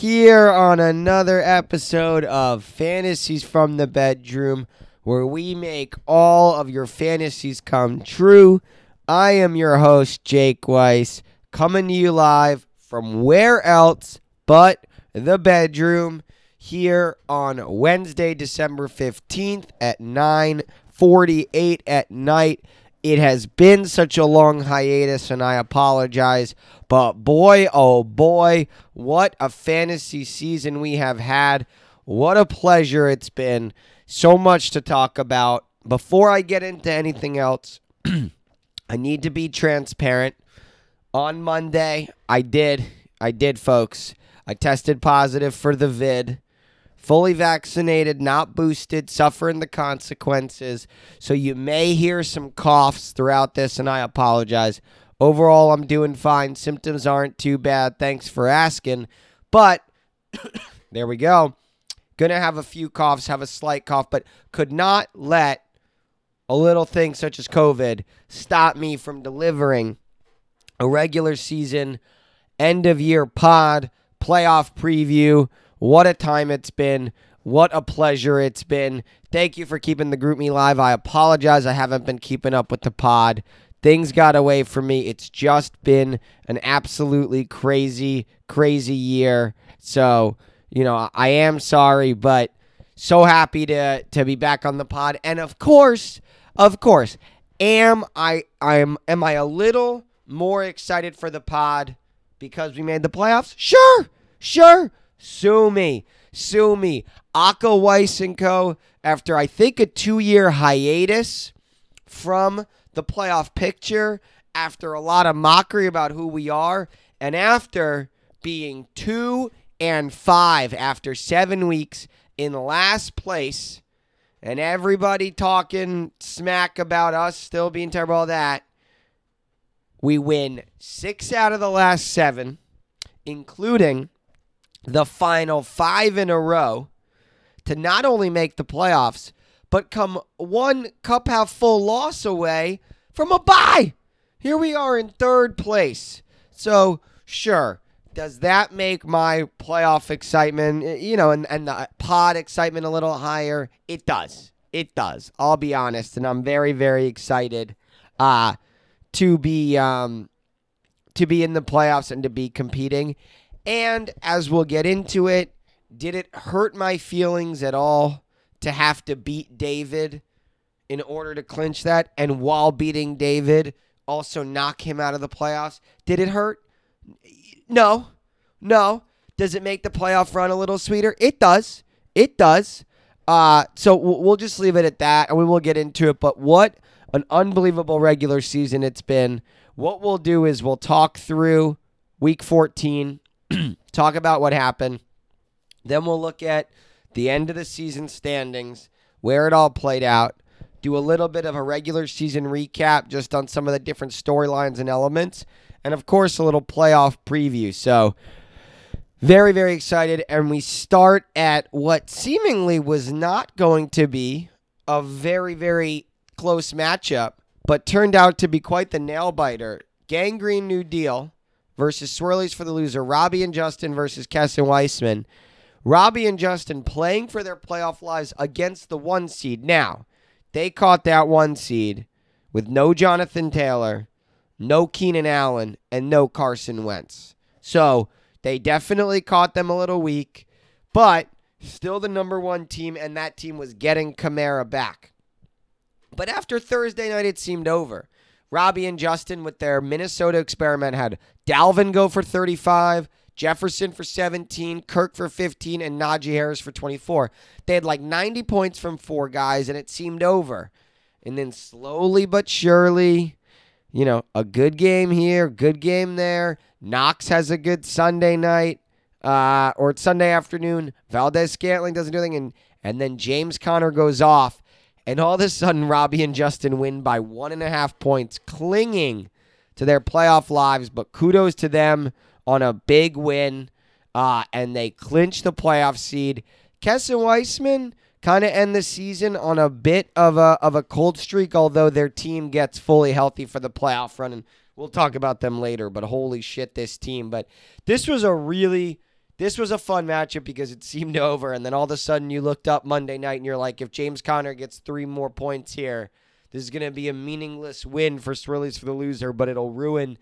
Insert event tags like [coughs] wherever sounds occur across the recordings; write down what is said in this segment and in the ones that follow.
here on another episode of Fantasies from the Bedroom, where we make all of your fantasies come true. I am your host, Jake Weiss, coming to you live from where else but the bedroom here on Wednesday, December 15th at 9:48 at night. It has been such a long hiatus, and I apologize. But boy, oh boy, what a fantasy season we have had. What a pleasure it's been. So much to talk about. Before I get into anything else, [clears throat] I need to be transparent. On Monday, I did. I did, folks. I tested positive for the vid fully vaccinated, not boosted, suffering the consequences. So you may hear some coughs throughout this, and I apologize. Overall, I'm doing fine. Symptoms aren't too bad. Thanks for asking. But [coughs] there we go. Gonna have a few coughs, have a slight cough, but could not let a little thing such as COVID stop me from delivering a regular season end of year pod, playoff preview what a time it's been. What a pleasure it's been. Thank you for keeping the GroupMe live. I apologize I haven't been keeping up with the pod. Things got away from me. It's just been an absolutely crazy, crazy year. So, you know, I am sorry, but so happy to to be back on the pod. And of course, of course, am I I'm am I a little more excited for the pod because we made the playoffs? Sure. Sure. Sue me. Sue me. Weiss and Co., after I think a two year hiatus from the playoff picture, after a lot of mockery about who we are, and after being two and five after seven weeks in last place, and everybody talking smack about us still being terrible, all that, we win six out of the last seven, including the final five in a row to not only make the playoffs, but come one cup half full loss away from a bye. Here we are in third place. So, sure, does that make my playoff excitement, you know, and, and the pod excitement a little higher? It does. It does. I'll be honest. And I'm very, very excited uh, to be um, to be in the playoffs and to be competing. And as we'll get into it, did it hurt my feelings at all to have to beat David in order to clinch that? And while beating David, also knock him out of the playoffs? Did it hurt? No. No. Does it make the playoff run a little sweeter? It does. It does. Uh, so we'll just leave it at that and we will get into it. But what an unbelievable regular season it's been. What we'll do is we'll talk through week 14 [clears throat] talk about what happened. Then we'll look at the end of the season standings, where it all played out, do a little bit of a regular season recap just on some of the different storylines and elements, and of course, a little playoff preview. So, very, very excited. And we start at what seemingly was not going to be a very, very close matchup, but turned out to be quite the nail biter. Gangrene New Deal versus Swirlies for the loser. Robbie and Justin versus Kess and Weissman. Robbie and Justin playing for their playoff lives against the one seed. Now, they caught that one seed with no Jonathan Taylor, no Keenan Allen, and no Carson Wentz. So they definitely caught them a little weak, but still the number one team, and that team was getting Kamara back. But after Thursday night, it seemed over. Robbie and Justin with their Minnesota experiment had Dalvin go for 35, Jefferson for 17, Kirk for 15, and Najee Harris for 24. They had like 90 points from four guys, and it seemed over. And then slowly but surely, you know, a good game here, good game there. Knox has a good Sunday night uh, or Sunday afternoon. Valdes Scantling doesn't do anything, and and then James Conner goes off, and all of a sudden, Robbie and Justin win by one and a half points, clinging to their playoff lives. But kudos to them on a big win. Uh, and they clinch the playoff seed. Kess and Weissman kind of end the season on a bit of a of a cold streak, although their team gets fully healthy for the playoff run. And we'll talk about them later. But holy shit, this team! But this was a really this was a fun matchup because it seemed [laughs] over, and then all of a sudden you looked up Monday night and you're like, if James Conner gets three more points here, this is going to be a meaningless win for Swirlies for the loser, but it'll ruin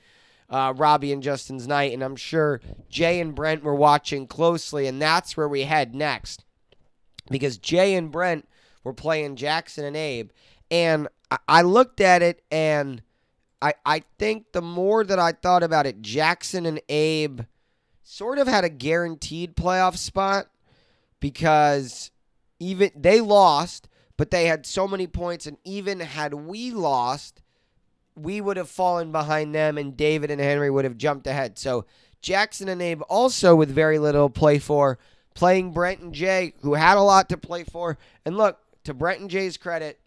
uh, Robbie and Justin's night. And I'm sure Jay and Brent were watching closely, and that's where we head next. Because Jay and Brent were playing Jackson and Abe. And I, I looked at it, and I, I think the more that I thought about it, Jackson and Abe sort of had a guaranteed playoff spot because even they lost, but they had so many points, and even had we lost, we would have fallen behind them, and David and Henry would have jumped ahead. So Jackson and Abe also with very little play for, playing Brent and Jay, who had a lot to play for. And look, to Brent and Jay's credit,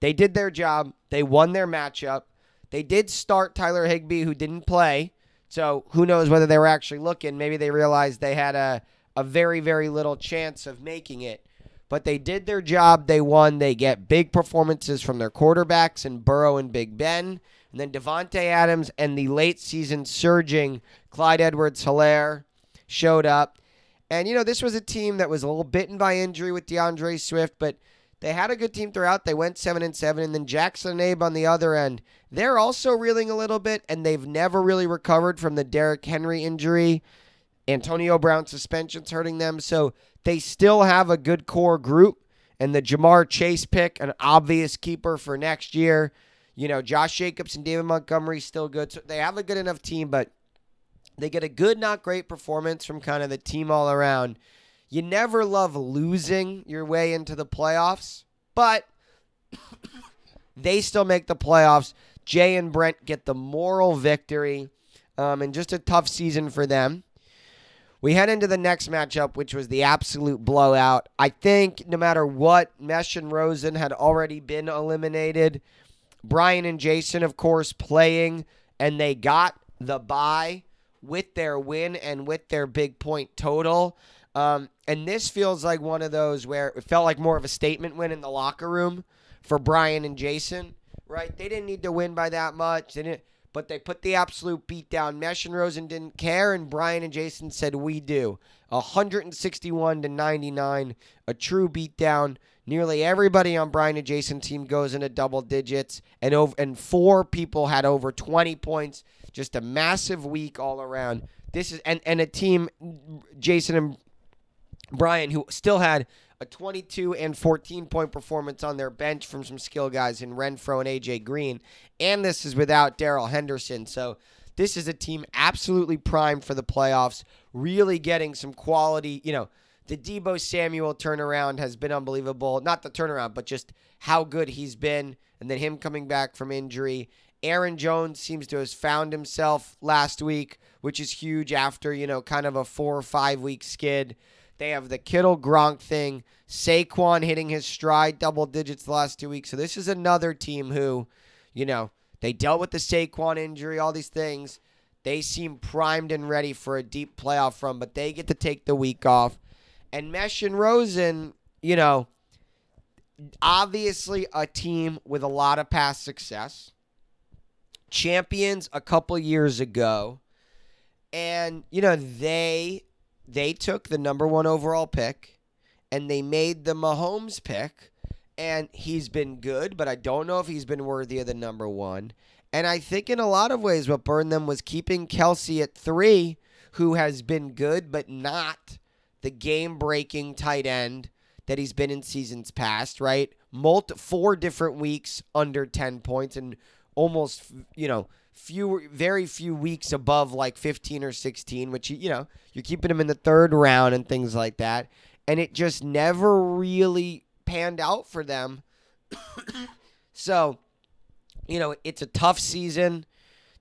they did their job. They won their matchup. They did start Tyler Higbee, who didn't play. So who knows whether they were actually looking. Maybe they realized they had a, a very, very little chance of making it. But they did their job. They won. They get big performances from their quarterbacks and Burrow and Big Ben. And then Davante Adams and the late season surging Clyde Edwards Helaire showed up. And, you know, this was a team that was a little bitten by injury with DeAndre Swift, but they had a good team throughout. They went 7 and 7 and then Jackson and Abe on the other end. They're also reeling a little bit and they've never really recovered from the Derrick Henry injury. Antonio Brown suspension's hurting them. So they still have a good core group. And the Ja'Marr Chase pick, an obvious keeper for next year. You know, Josh Jacobs and David Montgomery still good. So they have a good enough team, but they get a good, not great performance from kind of the team all around. You never love losing your way into the playoffs, but [coughs] they still make the playoffs. Jay and Brent get the moral victory, um, and just a tough season for them. We head into the next matchup, which was the absolute blowout. I think no matter what, Mesh and Rosen had already been eliminated. Brian and Jason, of course, playing, and they got the bye with their win and with their big point total. Um, and this feels like one of those where it felt like more of a statement win in the locker room for Brian and Jason, right? They didn't need to win by that much. Didn't, but they put the absolute beat down. Mesh and Rosen didn't care, and Brian and Jason said, We do. 161 to 99, a true beatdown. Nearly everybody on Brian and Jason's team goes into double digits, and over and four people had over 20 points. Just a massive week all around. This is and and a team, Jason and Brian, who still had a 22 and 14 point performance on their bench from some skill guys in Renfrow and AJ Green. And this is without Darrell Henderson. So this is a team absolutely primed for the playoffs, really getting some quality. You know, the Deebo Samuel turnaround has been unbelievable. Not the turnaround, but just how good he's been. And then him coming back from injury. Aaron Jones seems to have found himself last week, which is huge after, you know, kind of a four or five week skid. They have the Kittle Gronk thing. Saquon hitting his stride double digits the last two weeks. So this is another team who, you know, they dealt with the Saquon injury, all these things. They seem primed and ready for a deep playoff run, but they get to take the week off. And Mesh and Rosen, you know, obviously a team with a lot of past success. Champions a couple years ago. And, you know, they they took the number one overall pick and they made the Mahomes pick. And he's been good, but I don't know if he's been worthy of the number one. And I think in a lot of ways, what burned them was keeping Kelce at three, who has been good, but not the game breaking tight end that he's been in seasons past, right? Multi- four different weeks under 10 points and almost, you know, few very few weeks above like 15 or 16 which you know you're keeping him in the third round and things like that. And it just never really panned out for them. [coughs] So you know it's a tough season.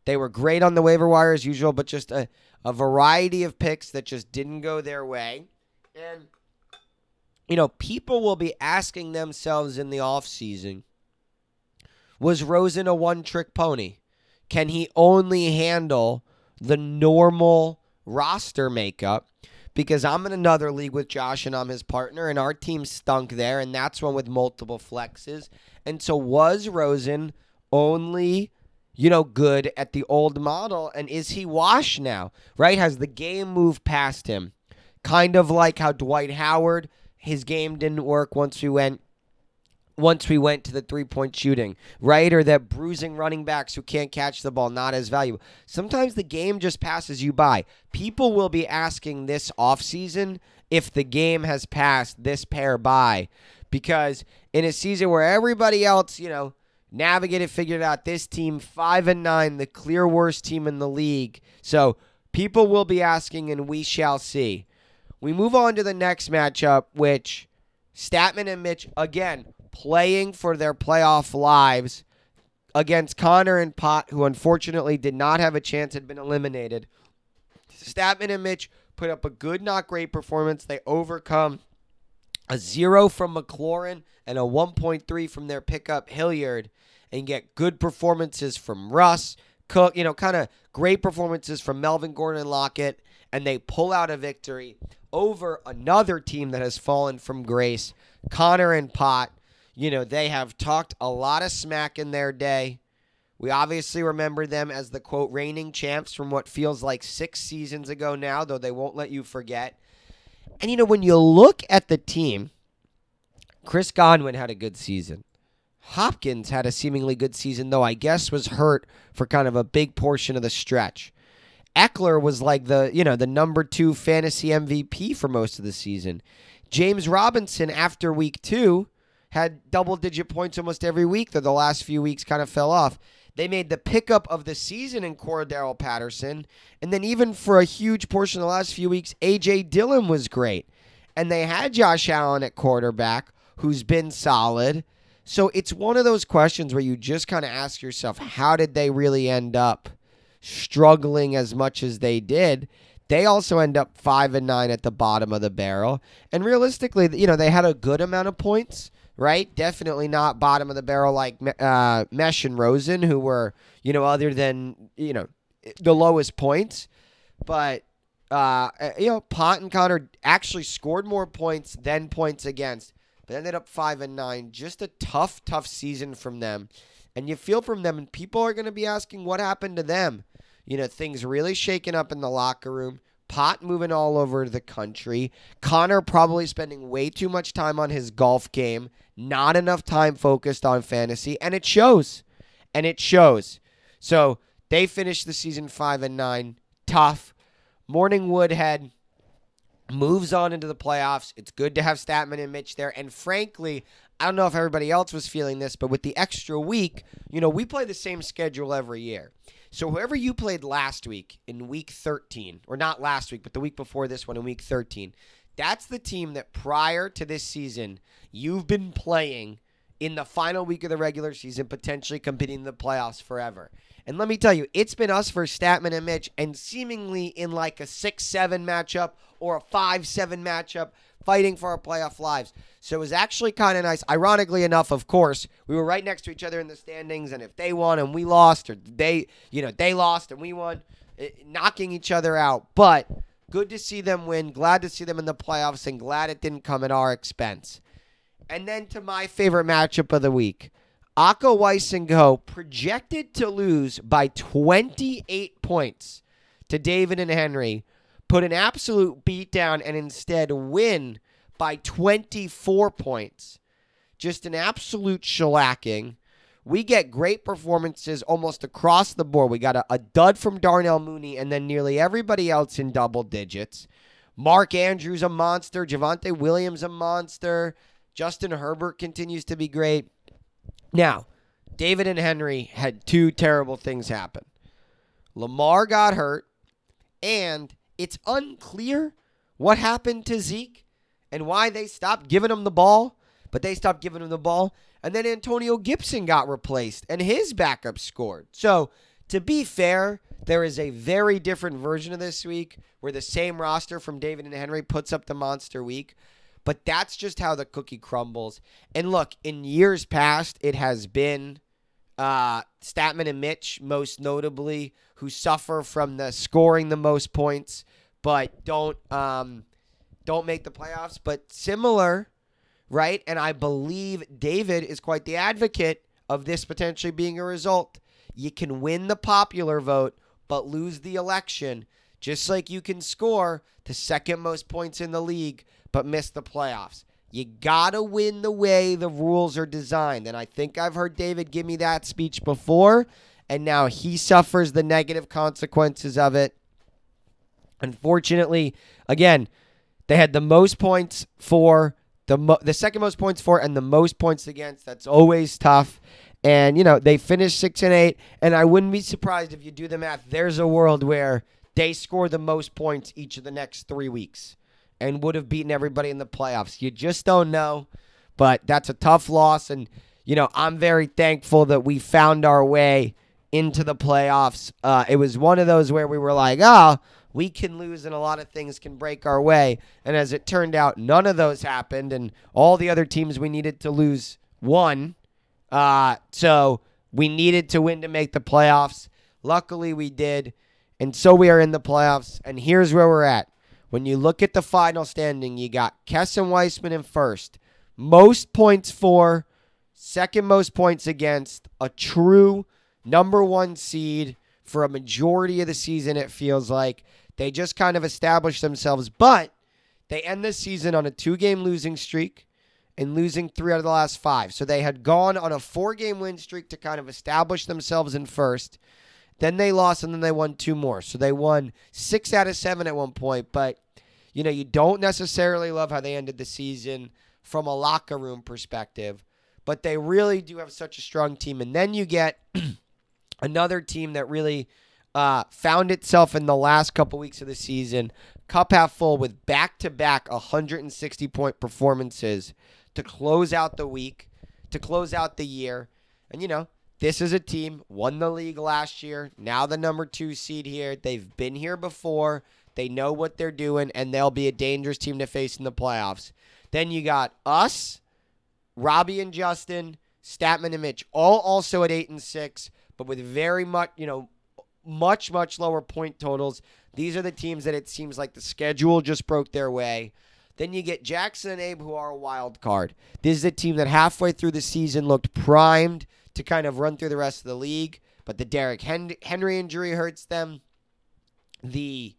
They were great on the waiver wire as usual but just a, a variety of picks that just didn't go their way. And you know people will be asking themselves in the offseason was rosen a one trick pony can he only handle the normal roster makeup? Because I'm in another league with Josh and I'm his partner, and our team stunk there, and that's one with multiple flexes. And so was Rosen only, you know, good at the old model? And is he washed now? Right? Has the game moved past him? Kind of like how Dwight Howard, his game didn't work once we went once we went to the three point shooting, right? Or that bruising running backs who can't catch the ball, not as valuable. Sometimes the game just passes you by. People will be asking this offseason if the game has passed this pair by because in a season where everybody else, you know, navigated, figured out this team, five and nine, the clear worst team in the league. So people will be asking, and we shall see. We move on to the next matchup, which Statman and Mitch, again, playing for their playoff lives against Connor and Pot, who unfortunately did not have a chance, had been eliminated. Statman and Mitch put up a good, not great performance. They overcome a zero from McLaurin and a 1.3 from their pickup Hilliard and get good performances from Russ, Cook, you know, kind of great performances from Melvin Gordon and Lockett, and they pull out a victory over another team that has fallen from grace, Connor and Pot. You know, they have talked a lot of smack in their day. We obviously remember them as the quote reigning champs from what feels like six seasons ago now, though they won't let you forget. And you know, when you look at the team, Chris Godwin had a good season. Hopkins had a seemingly good season, though I guess was hurt for kind of a big portion of the stretch. Ekeler was like the, you know, the number two fantasy MVP for most of the season. James Robinson, after week two, had double digit points almost every week, though the last few weeks kind of fell off. They made the pickup of the season in Cordarrelle Patterson. And then, even for a huge portion of the last few weeks, A.J. Dillon was great. And they had Josh Allen at quarterback, who's been solid. So it's one of those questions where you just kind of ask yourself, how did they really end up struggling as much as they did? They also end up five and nine at the bottom of the barrel. And realistically, you know, they had a good amount of points right? Definitely not bottom of the barrel like uh, Mesh and Rosen, who were, you know, other than, you know, the lowest points. But, uh, you know, Pot and Connor actually scored more points than points against, but ended up 5 and 9. Just a tough, tough season from them. And you feel from them, and people are going to be asking what happened to them. You know, things really shaking up in the locker room. Pot moving all over the country. Connor probably spending way too much time on his golf game, not enough time focused on fantasy, and it shows. And it shows. So they finished the season five and nine. Tough. Morning Woodhead moves on into the playoffs. It's good to have Statman and Mitch there. And frankly, I don't know if everybody else was feeling this, but with the extra week, you know, we play the same schedule every year. So whoever you played last week in week 13, or not last week, but the week before this one in week 13, that's the team that prior to this season you've been playing in the final week of the regular season, potentially competing in the playoffs forever. And let me tell you, it's been us for Statman and Mitch, and seemingly in like a 6 7 matchup or a 5 7 matchup, fighting for our playoff lives. So it was actually kind of nice. Ironically enough, of course, we were right next to each other in the standings, and if they won and we lost, or they, you know, they lost and we won, it, eh, knocking each other out. But good to see them win. Glad to see them in the playoffs, and glad it didn't come at our expense. And then to my favorite matchup of the week. Akko Weiss and Go projected to lose by 28 points to David and Henry, put an absolute beat down and instead win by 24 points. Just an absolute shellacking. We get great performances almost across the board. We got a, a dud from Darnell Mooney and then nearly everybody else in double digits. Mark Andrews, a monster. Javonte Williams, a monster. Justin Herbert continues to be great. Now, David and Henry had two terrible things happen. Lamar got hurt, and it's unclear what happened to Zeke and why they stopped giving him the ball, but they stopped giving him the ball. And then Antonio Gibson got replaced, and his backup scored. So, to be fair, there is a very different version of this week where the same roster from David and Henry puts up the monster week. But that's just how the cookie crumbles. And look, in years past, it has been uh, Statman and Mitch, most notably, who suffer from the scoring the most points, but don't um, don't make the playoffs. But similar, right? And I believe David is quite the advocate of this potentially being a result. you can win the popular vote but lose the election, just like you can score the second most points in the league but miss the playoffs. You gotta win the way the rules are designed. And I think I've heard David give me that speech before, and now he suffers the negative consequences of it. Unfortunately, again, they had the most points for the mo- the second most points for and the most points against. That's always tough. And you know they finished six and eight, and I wouldn't be surprised if you do the math. There's a world where they score the most points each of the next three weeks and would have beaten everybody in the playoffs. You just don't know. But that's a tough loss. And, you know, I'm very thankful that we found our way into the playoffs. Uh, it was one of those where we were like, oh, we can lose and a lot of things can break our way. And as it turned out, none of those happened. And all the other teams we needed to lose won. Uh, so we needed to win to make the playoffs. Luckily, we did. And so we are in the playoffs. And here's where we're at. When you look at the final standing, you got Kessin Weissman in first. Most points for, second most points against, a true number one seed for a majority of the season, it feels like. They just kind of established themselves, but they end the season on a two game losing streak and losing three out of the last five. So they had gone on a four game win streak to kind of establish themselves in first. Then they lost, and then they won two more. So they won six out of seven at one point. But, you know, you don't necessarily love how they ended the season from a locker room perspective. But they really do have such a strong team. And then you get [clears throat] another team that really uh, found itself in the last couple weeks of the season, cup half full with back to back 160 point performances to close out the week, to close out the year. And, you know, this is a team won the league last year. Now the number two seed here. They've been here before. They know what they're doing, and they'll be a dangerous team to face in the playoffs. Then you got us, Robbie and Justin, Statman and Mitch, all also at eight and six, but with very much, you know, much much lower point totals. These are the teams that it seems like the schedule just broke their way. Then you get Jackson and Abe, who are a wild card. This is a team that halfway through the season looked primed to kind of run through the rest of the league. But the Derrick Henry injury hurts them. The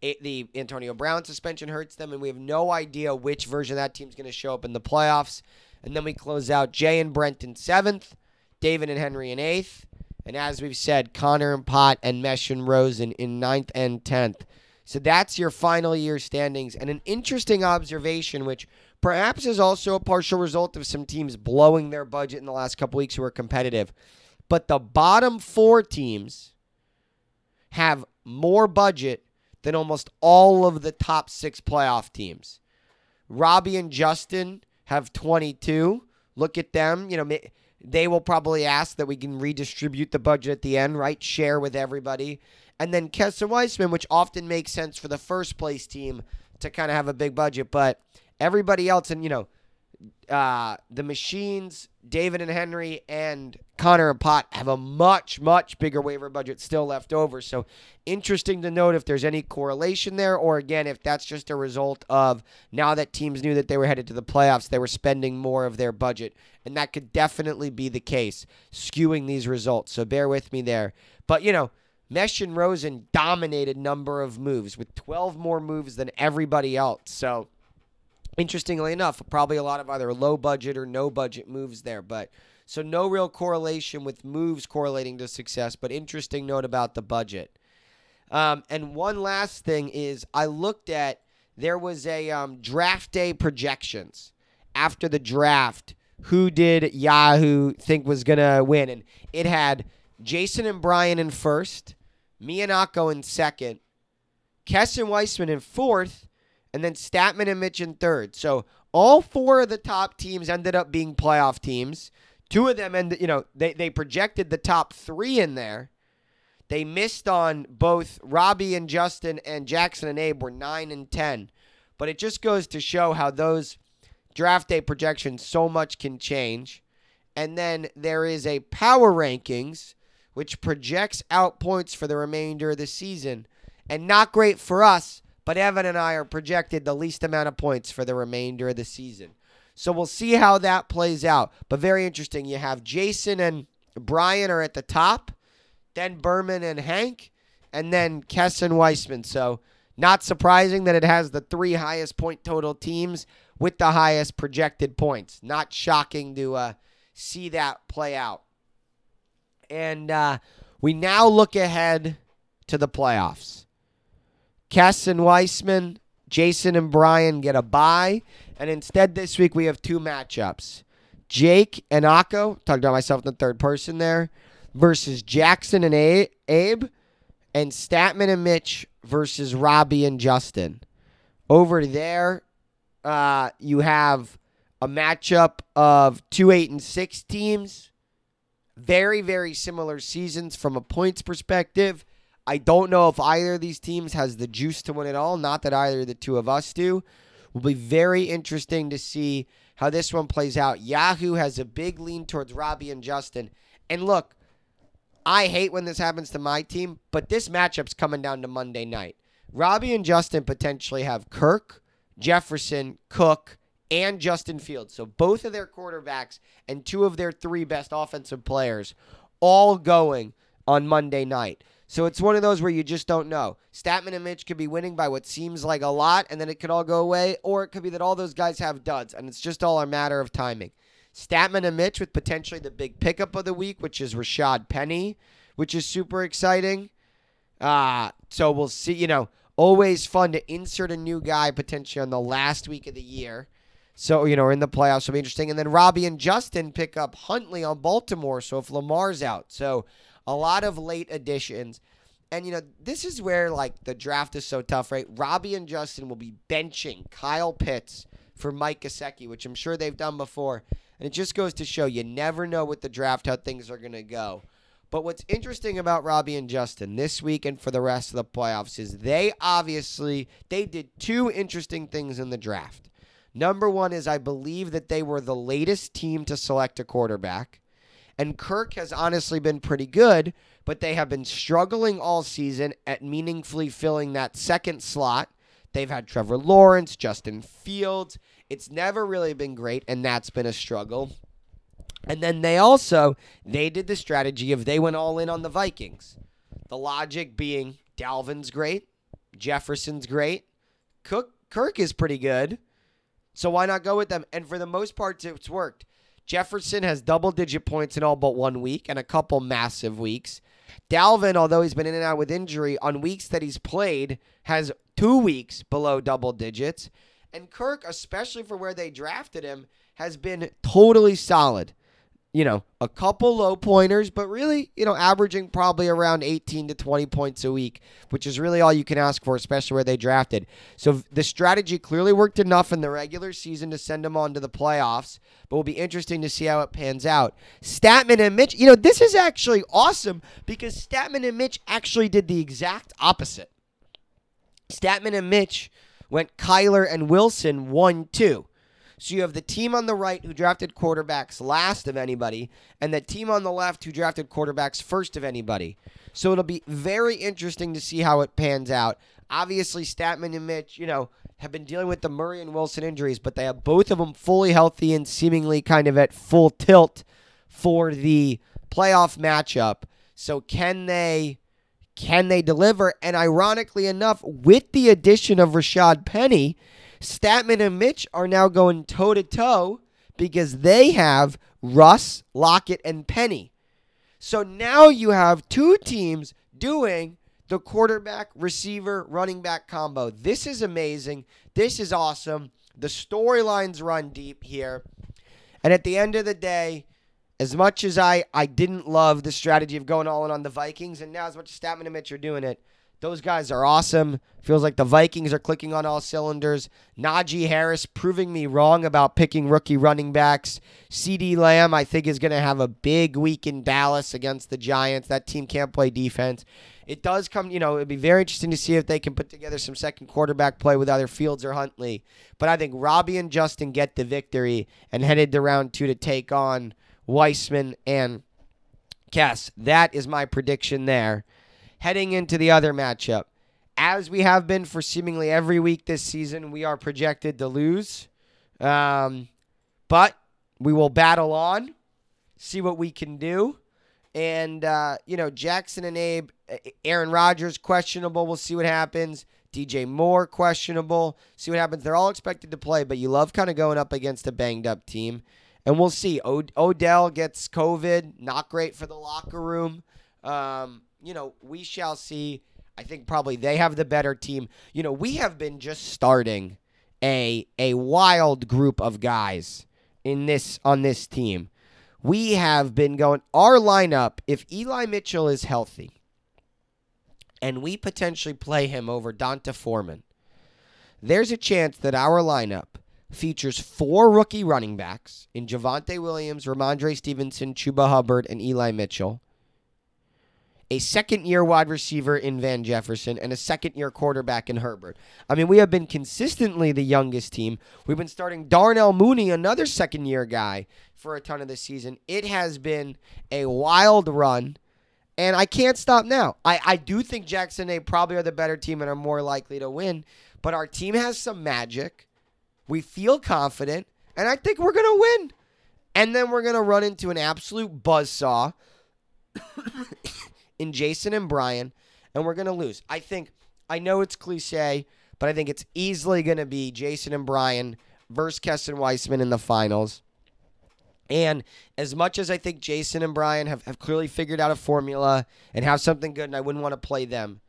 the Antonio Brown suspension hurts them, and we have no idea which version of that team's going to show up in the playoffs. And then we close out Jay and Brent in seventh, David and Henry in eighth, and as we've said, Connor and Pot and Mesh and Rosen in ninth and tenth. So that's your final year standings. And an interesting observation, which perhaps is also a partial result of some teams blowing their budget in the last couple weeks who are competitive. But the bottom four teams have more budget than almost all of the top six playoff teams. Robbie and Justin have 22. Look at them. You know, they will probably ask that we can redistribute the budget at the end, right? Share with everybody. And then Kessin Weissman, which often makes sense for the first place team to kind of have a big budget, but everybody else, and you know, uh, the machines, David and Henry, and Connor and Pot have a much, much bigger waiver budget still left over. So interesting to note if there's any correlation there, or again, if that's just a result of now that teams knew that they were headed to the playoffs, they were spending more of their budget. And that could definitely be the case, skewing these results. So bear with me there. But, you know, Mesh and Rosen dominated number of moves with 12 more moves than everybody else. So, interestingly enough, probably a lot of either low budget or no budget moves there. But so no real correlation with moves correlating to success. But interesting note about the budget. Um, and one last thing is I looked at there was a um, draft day projections after the draft. Who did Yahoo think was gonna win? And it had Jason and Brian in first. Miyanako in second, Kessin Weissman in fourth, and then Statman and Mitch in third. So all four of the top teams ended up being playoff teams. Two of them ended, you know, they, they projected the top three in there. They missed on both Robbie and Justin and Jackson and Abe were nine and ten. But it just goes to show how those draft day projections so much can change. And then there is a power rankings which projects out points for the remainder of the season. And not great for us, but Evan and I are projected the least amount of points for the remainder of the season. So we'll see how that plays out. But very interesting. You have Jason and Brian are at the top then Berman and Hank, and then Kess and Weissman. So not surprising that it has the three highest point total teams with the highest projected points. Not shocking to uh, see that play out. And uh, we now look ahead to the playoffs. Kess and Weissman, Jason and Brian get a bye. And instead, this week we have two matchups Jake and Akko, talking about myself in the third person there, versus Jackson and A- Abe, and Statman and Mitch versus Robbie and Justin. Over there, uh, you have a matchup of two, eight, and six teams. Very, very similar seasons from a points perspective. I don't know if either of these teams has the juice to win it all. Not that either of the two of us do. Will be very interesting to see how this one plays out. Yahoo has a big lean towards Robbie and Justin. And look, I hate when this happens to my team, but this matchup's coming down to Monday night. Robbie and Justin potentially have Kirk, Jefferson, Cook, and Justin Fields. So both of their quarterbacks and two of their three best offensive players all going on Monday night. So it's one of those where you just don't know. Statman and Mitch could be winning by what seems like a lot, and then it could all go away, or it could be that all those guys have duds, and it's just all a matter of timing. Statman and Mitch with potentially the big pickup of the week, which is Rashad Penny, which is super exciting. Uh, so we'll see. You know, always fun to insert a new guy potentially on the last week of the year. So, you know, in the playoffs will be interesting. And then Robbie and Justin pick up Huntley on Baltimore. So if Lamar's out. So a lot of late additions. And, you know, this is where, like, the draft is so tough, right? Robbie and Justin will be benching Kyle Pitts for Mike Gesicki, which I'm sure they've done before. And it just goes to show you never know with the draft how things are going to go. But what's interesting about Robbie and Justin this week and for the rest of the playoffs is they obviously they did two interesting things in the draft. Number one is I believe that they were the latest team to select a quarterback. And Kirk has honestly been pretty good, but they have been struggling all season at meaningfully filling that second slot. They've had Trevor Lawrence, Justin Fields. It's never really been great, and that's been a struggle. And then they also they did the strategy of they went all in on the Vikings. The logic being Dalvin's great, Jefferson's great, Cook Kirk is pretty good. So why not go with them? And for the most part it's worked. Jefferson has double digit points in all but one week and a couple massive weeks. Dalvin, although he's been in and out with injury, on weeks that he's played, has two weeks below double digits. And Kirk, especially for where they drafted him, has been totally solid you know, a couple low pointers, but really, you know, averaging probably around 18 to 20 points a week, which is really all you can ask for, especially where they drafted. So the strategy clearly worked enough in the regular season to send them on to the playoffs, but will be interesting to see how it pans out. Statman and Mitch, you know, this is actually awesome because Statman and Mitch actually did the exact opposite. Statman and Mitch went Kyler and Wilson 1 2. So you have the team on the right who drafted quarterbacks last of anybody, and the team on the left who drafted quarterbacks first of anybody. So it'll be very interesting to see how it pans out. Obviously, Statman and Mitch, you know, have been dealing with the Murray and Wilson injuries, but they have both of them fully healthy and seemingly kind of at full tilt for the playoff matchup. So can they can they deliver? And ironically enough, with the addition of Rashad Penny, Statman and Mitch are now going toe to toe because they have Russ, Lockett, and Penny. So now you have two teams doing the quarterback, receiver, running back combo. This is amazing. This is awesome. The storylines run deep here. And at the end of the day, as much as I, I didn't love the strategy of going all in on the Vikings, and now as much as Statman and Mitch are doing it, those guys are awesome. Feels like the Vikings are clicking on all cylinders. Najee Harris proving me wrong about picking rookie running backs. CeeDee Lamb, I think, is going to have a big week in Dallas against the Giants. That team can't play defense. It does come, you know, it'd be very interesting to see if they can put together some second quarterback play with either Fields or Huntley. But I think Robbie and Justin get the victory and headed to round two to take on Weissman and Kess. That is my prediction there heading into the other matchup. As we have been for seemingly every week this season, we are projected to lose. Um, but we will battle on, see what we can do. And, uh, you know, Jackson and Abe, Aaron Rodgers, questionable. We'll see what happens. DJ Moore, questionable. See what happens. They're all expected to play, but you love kind of going up against a banged up team. And we'll see. Od- Odell gets COVID. Not great for the locker room. Um, you know, we shall see. I think probably they have the better team. You know, we have been just starting a a wild group of guys in this on this team. We have been going our lineup if Eli Mitchell is healthy and we potentially play him over D'Onta Foreman. There's a chance that our lineup features four rookie running backs in Javonte Williams, Rhamondre Stevenson, Chuba Hubbard, and Eli Mitchell a second year wide receiver in Van Jefferson, and a second year quarterback in Herbert. I mean, we have been consistently the youngest team. We've been starting Darnell Mooney, another second year guy, for a ton of the season. It has been a wild run, and I can't stop now. I, I do think Jackson A probably are the better team and are more likely to win, but our team has some magic. We feel confident, and I think we're going to win. And then we're going to run into an absolute buzzsaw in Jason and Brian, and we're going to lose. I think, I know it's cliche, but I think it's easily going to be Jason and Brian versus Keston Weissman in the finals. And as much as I think Jason and Brian have, have clearly figured out a formula and have something good, and I wouldn't want to play them,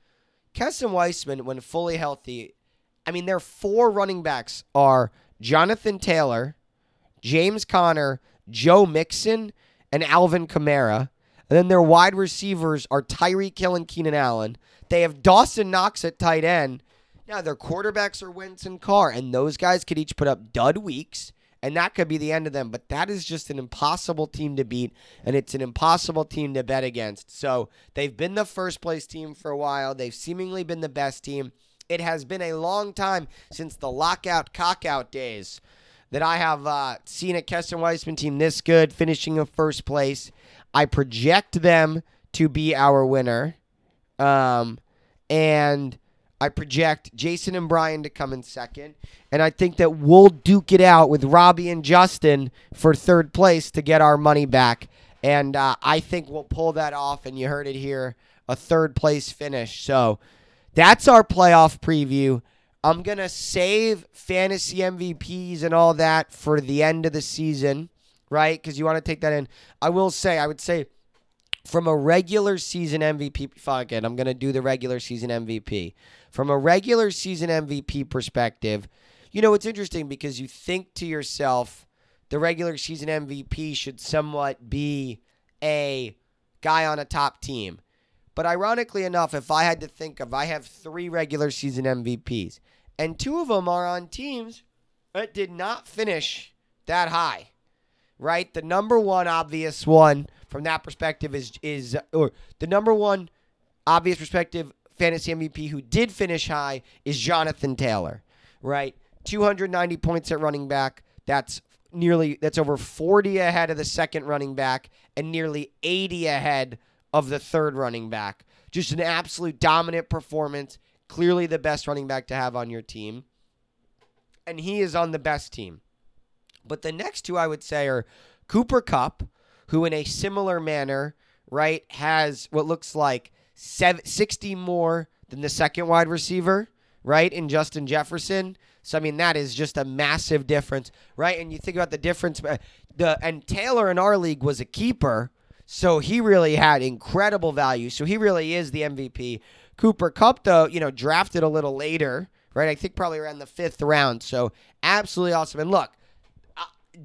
Keston Weissman, when fully healthy, I mean, their four running backs are Jonathan Taylor, James Conner, Joe Mixon, and Alvin Kamara. And then their wide receivers are Tyreek Hill and Keenan Allen. They have Dawson Knox at tight end. Now their quarterbacks are Wentz and Carr, and those guys could each put up dud weeks, and that could be the end of them. But that is just an impossible team to beat, and it's an impossible team to bet against. So they've been the first place team for a while. They've seemingly been the best team. It has been a long time since the lockout cockout days that I have uh, seen a Keston Weissman team this good, finishing in first place. I project them to be our winner. Um, and I project Jason and Brian to come in second. And I think that we'll duke it out with Robbie and Justin for third place to get our money back. And uh, I think we'll pull that off. And you heard it here a third place finish. So that's our playoff preview. I'm going to save fantasy MVPs and all that for the end of the season right? Because you want to take that in. I will say, I would say from a regular season MVP, fuck it, I'm going to do the regular season MVP. From a regular season MVP perspective, you know, it's interesting because you think to yourself, the regular season MVP should somewhat be a guy on a top team. But ironically enough, if I had to think of, I have three regular season MVPs, and two of them are on teams that did not finish that high right? The number one obvious one from that perspective is is or the number one obvious perspective fantasy MVP who did finish high is Jonathan Taylor, right? 290 points at running back. That's nearly that's over 40 ahead of the second running back and nearly 80 ahead of the third running back. Just an absolute dominant performance. Clearly the best running back to have on your team. And he is on the best team. But the next two I would say are Cooper Kupp, who in a similar manner, right, has what looks like 60 more than the second wide receiver, right, in Justin Jefferson. So I mean that is just a massive difference, right? And you think about the difference uh, the and Taylor in our league was a keeper, so he really had incredible value. So he really is the MVP. Cooper Kupp, though, you know, drafted a little later, right? I think probably around the 5th round. So absolutely awesome. And look,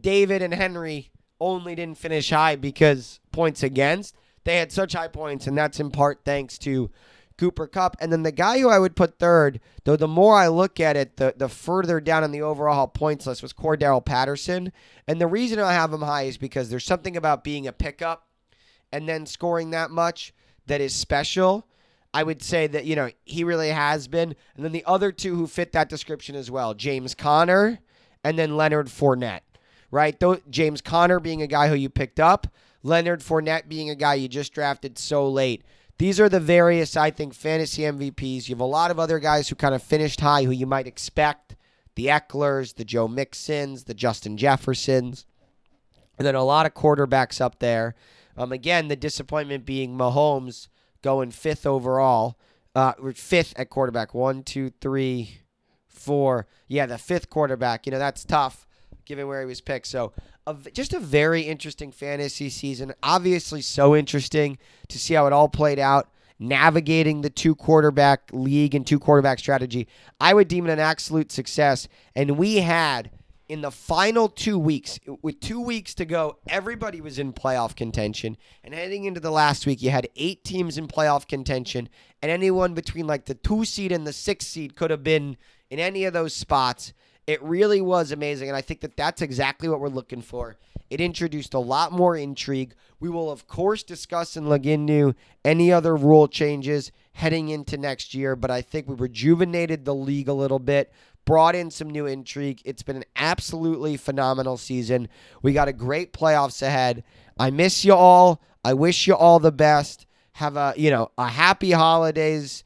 David and Henry only didn't finish high because points against. They had such high points, and that's in part thanks to Cooper Kupp. And then the guy who I would put third, though the more I look at it, the, the further down in the overall points list was Cordarrelle Patterson. And the reason I have him high is because there's something about being a pickup and then scoring that much that is special. I would say that, you know, he really has been. And then the other two who fit that description as well James Conner and then Leonard Fournette right? Though James Conner being a guy who you picked up, Leonard Fournette being a guy you just drafted so late. These are the various, I think, fantasy MVPs. You have a lot of other guys who kind of finished high who you might expect the Ekelers, the Joe Mixons, the Justin Jeffersons, and then a lot of quarterbacks up there. Um, again, the disappointment being Mahomes going fifth overall, uh, fifth at quarterback. One, two, three, four. Yeah, the fifth quarterback. You know that's tough, given where he was picked. So, a, just a very interesting fantasy season. Obviously, so interesting to see how it all played out. Navigating the two quarterback league and two quarterback strategy, I would deem it an absolute success. And we had in the final two weeks, with two weeks to go, everybody was in playoff contention. And heading into the last week, you had eight teams in playoff contention, and anyone between like the two seed and the six seed could have been in any of those spots. It really was amazing, and I think that that's exactly what we're looking for. It introduced a lot more intrigue. We will, of course, discuss and look into any other rule changes heading into next year, but I think we rejuvenated the league a little bit, brought in some new intrigue. It's been an absolutely phenomenal season. We got a great playoffs ahead. I miss you all. I wish you all the best. Have a, you know, a happy holidays.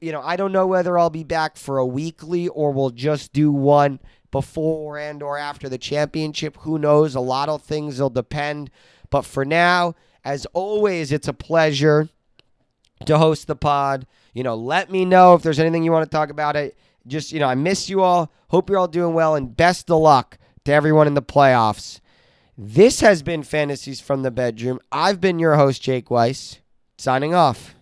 You know, I don't know whether I'll be back for a weekly or we'll just do one before and or after the championship. Who knows? A lot of things will depend. But for now, as always, it's a pleasure to host the pod. You know, let me know if there's anything you want to talk about it. Just, you know, I miss you all. Hope you're all doing well and best of luck to everyone in the playoffs. This has been Fantasies from the Bedroom. I've been your host, Jake Weiss, signing off.